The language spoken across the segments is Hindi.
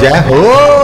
जय हो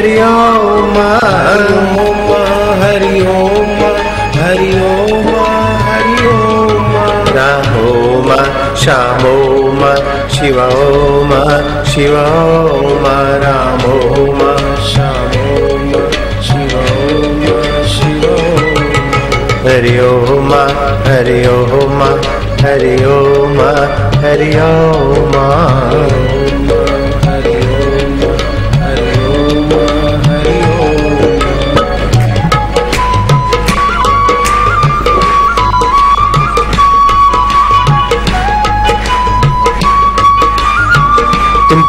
हरि ओम हरि ओम हरि ओम हरि ओम हरि ओम ममो म श्यामो म शिवो म शिवो ममो म श्यामो म शिवो हरि ओ म हरि ओम हरि ओम हरि ओम मरि ओ हरि ओ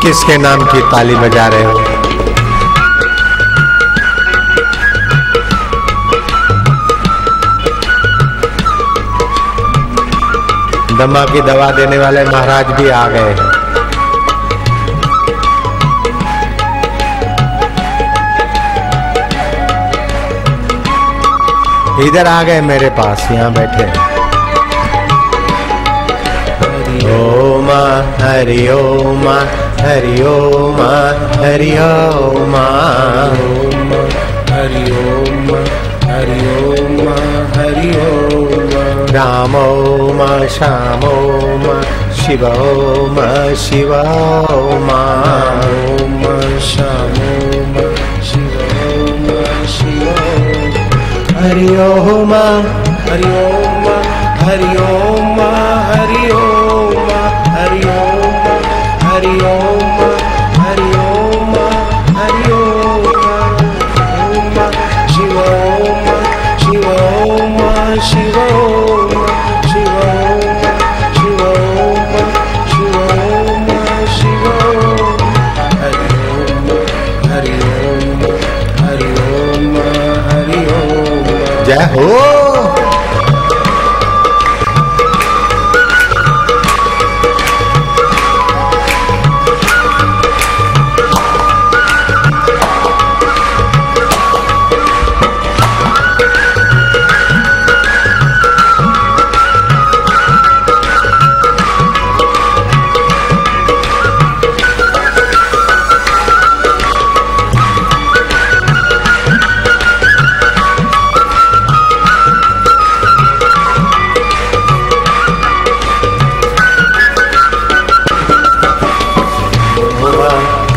किसके नाम की ताली बजा रहे हो? दमा की दवा देने वाले महाराज भी आ गए। इधर आ गए मेरे पास, यहाँ बैठे। ओम, हरि ओम हरि ओम हरि ओम हरि ओम हरि ओम हरि ओम राम ओम श्याम ओम शिव ओम शिव ओम ओम श्याम ओम शिव ओम शिव हरि ओम हरि ओम हरि ओम हरि ओम Oh!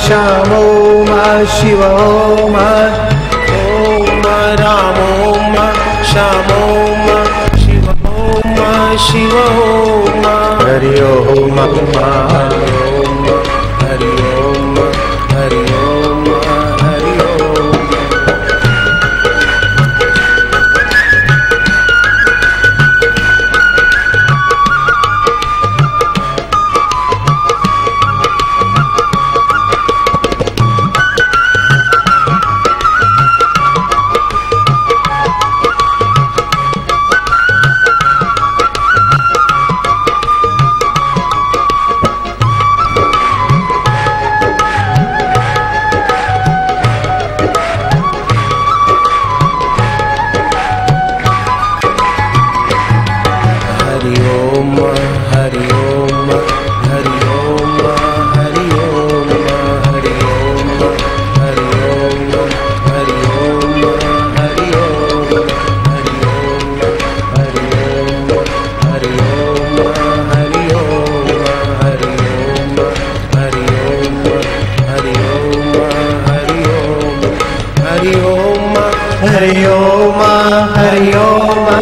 श्याम ॐ शिव ॐ ॐ राम ॐ श्याम ॐ शिव ॐ शिव ॐ हरि ओम्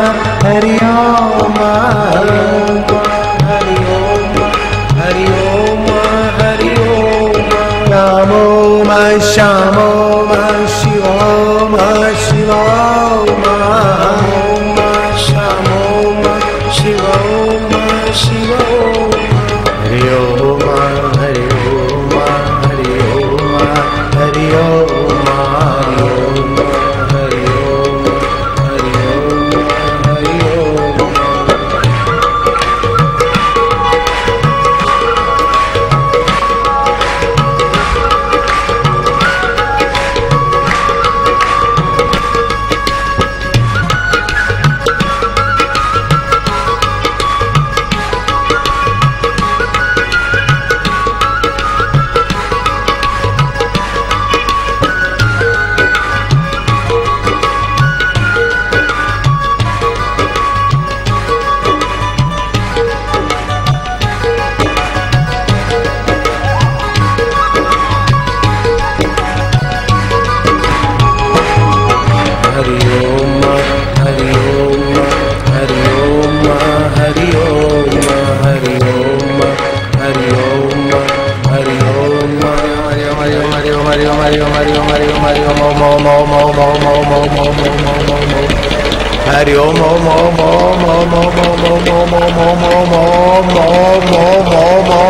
हरिया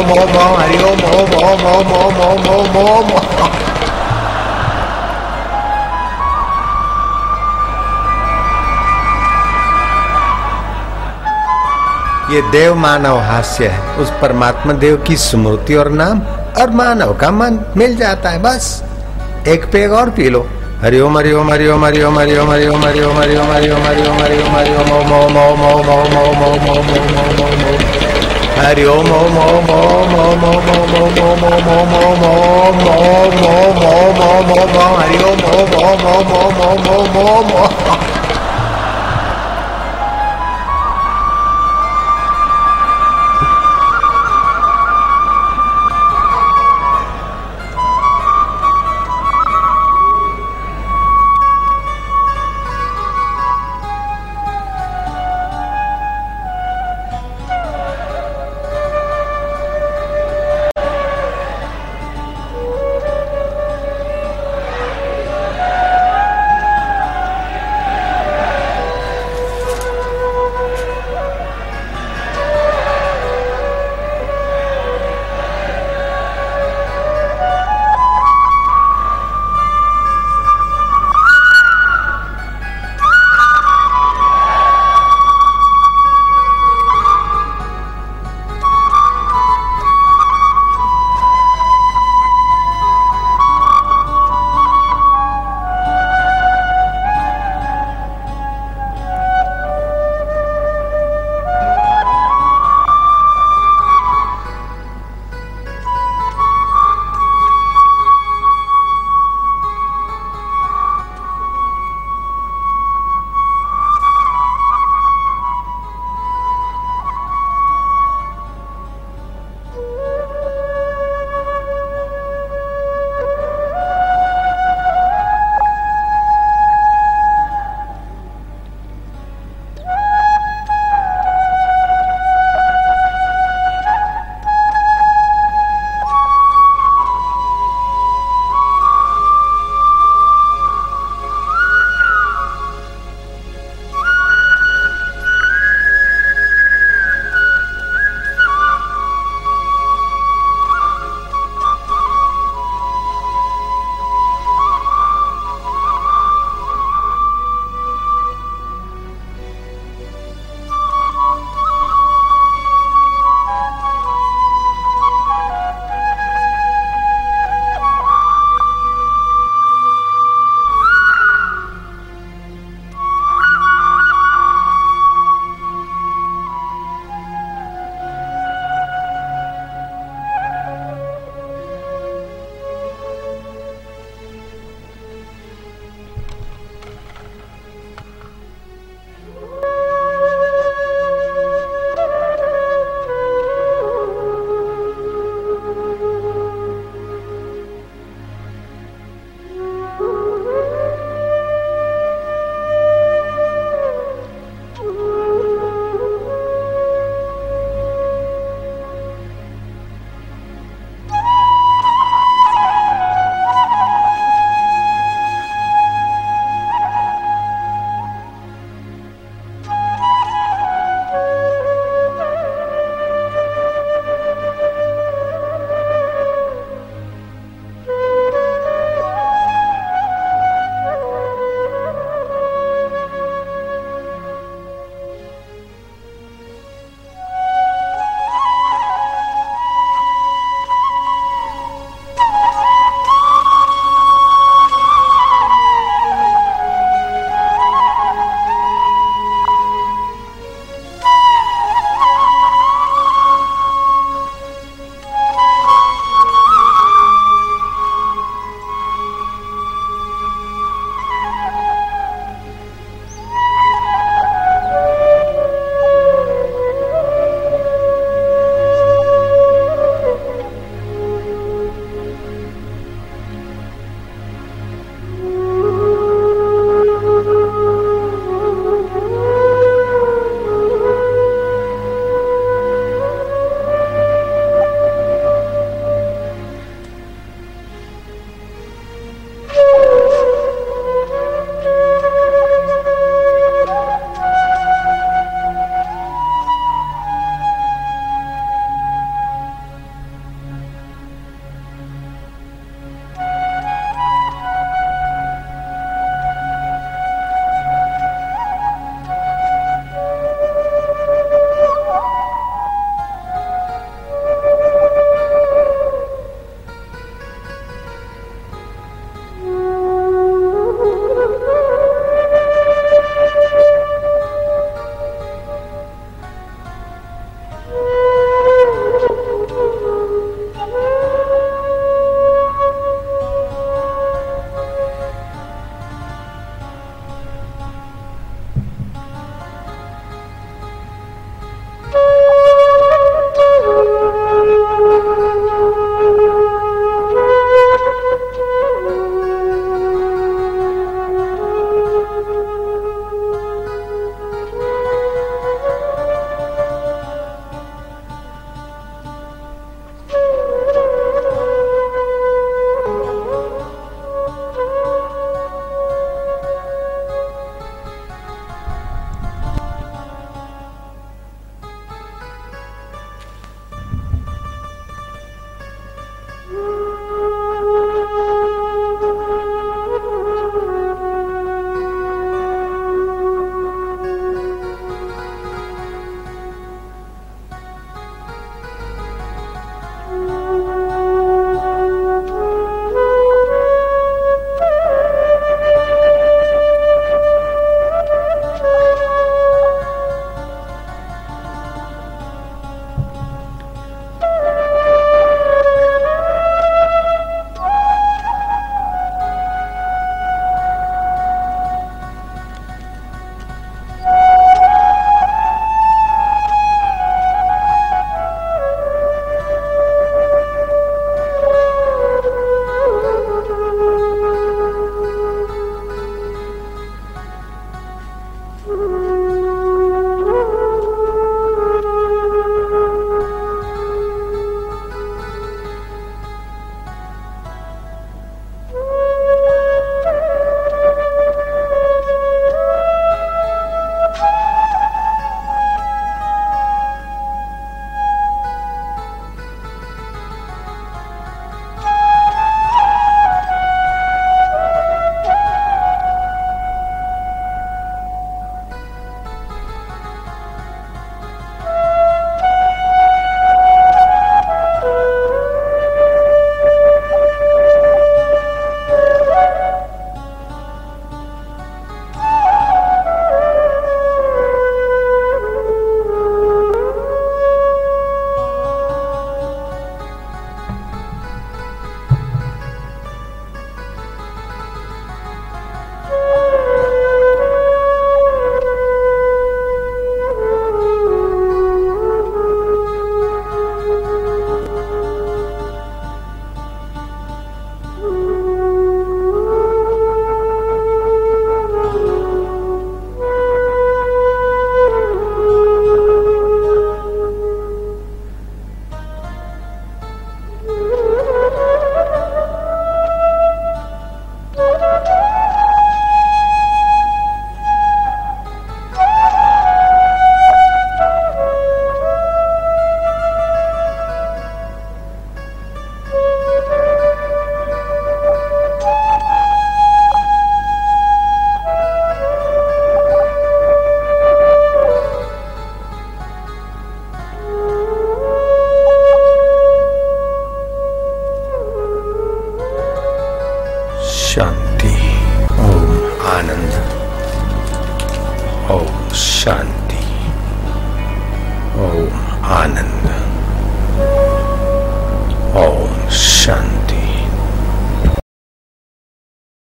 ओम ओम ओम हरि ओम ओम ओम ओम ओम ओम ओम ओम ये देव मानव हास्य है उस परमात्मा देव की स्मृति और नाम और मानव का मन मिल जाता है बस एक पेग और पी लो हरिओम हरिओम हरिओम हरिओम हरिओम हरिओम हरिओम हरिओम हरिओम हरिओम हरिओम हरिओम ओम ओम ओम ओम ओम ओम ओम ओम ओम ओम ओम हरिओम ओम ओम ओम ओम ओम ओम ओम ओम ओम ओम ओम ओम ओम ओम ओम ओम ओम हरिओम ओम ओम ओम ओम ओम ओम ओम ओम